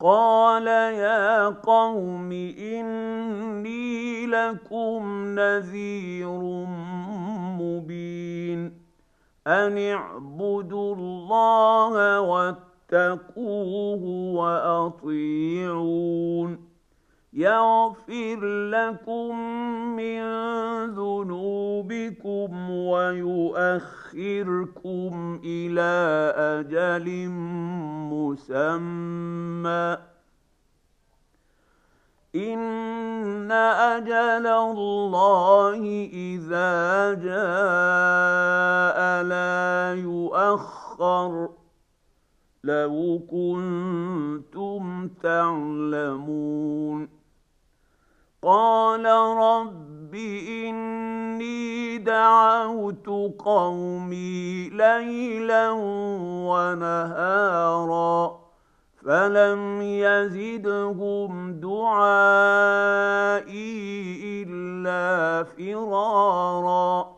قال يا قوم اني لكم نذير مبين ان اعبدوا الله واتقوه واطيعون يغفر لكم من ذنوبكم ويؤخركم إلى أجل مسمى. إن أجل الله إذا جاء لا يؤخر. لو كنتم تعلمون. قال رب اني دعوت قومي ليلا ونهارا فلم يزدهم دعائي إلا فرارا.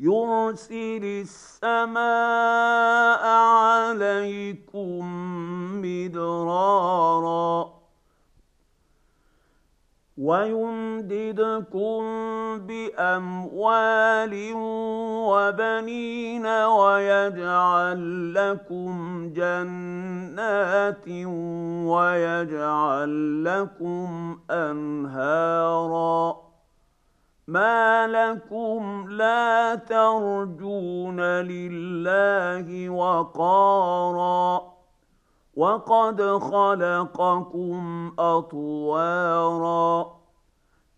يرسل السماء عليكم مدرارا ويمددكم بأموال وبنين ويجعل لكم جنات ويجعل لكم أنهارا ما لكم لا ترجون لله وقارا وقد خلقكم اطوارا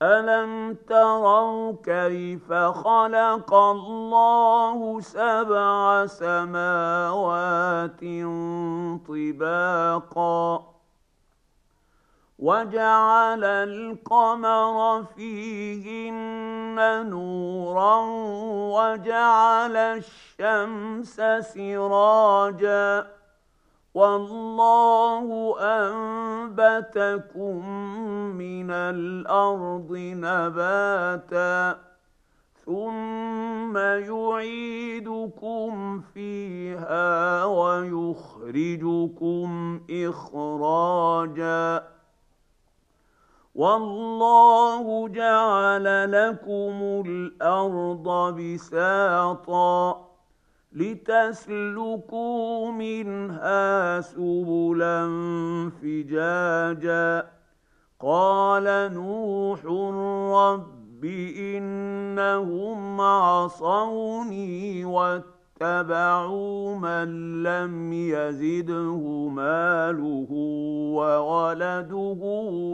الم تروا كيف خلق الله سبع سماوات طباقا وجعل القمر فيهن نورا وجعل الشمس سراجا. والله أنبتكم من الأرض نباتا. ثم يعيدكم فيها ويخرجكم إخراجا. والله جعل لكم الأرض بساطا لتسلكوا منها سبلا فجاجا قال نوح رب انهم عصوني واتقوا اتبعوا من لم يزده ماله وولده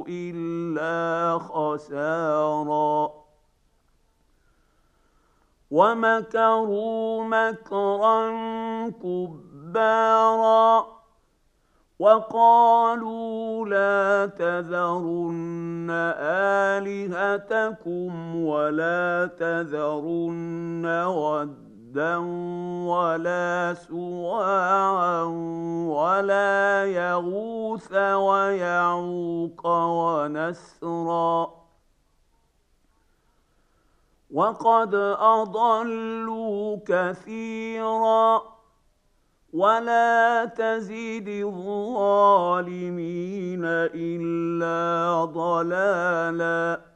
إلا خسارا. ومكروا مكرا كبارا. وقالوا لا تذرن آلهتكم ولا تذرن ود ولا سواعا ولا يغوث ويعوق ونسرا وقد اضلوا كثيرا ولا تزد الظالمين الا ضلالا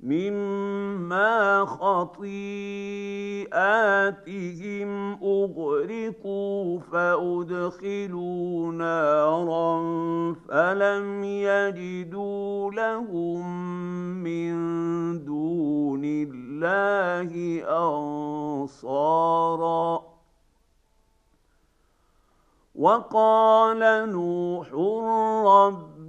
مما خطيئاتهم أغرقوا فأدخلوا نارا فلم يجدوا لهم من دون الله أنصارا. وقال نوح رب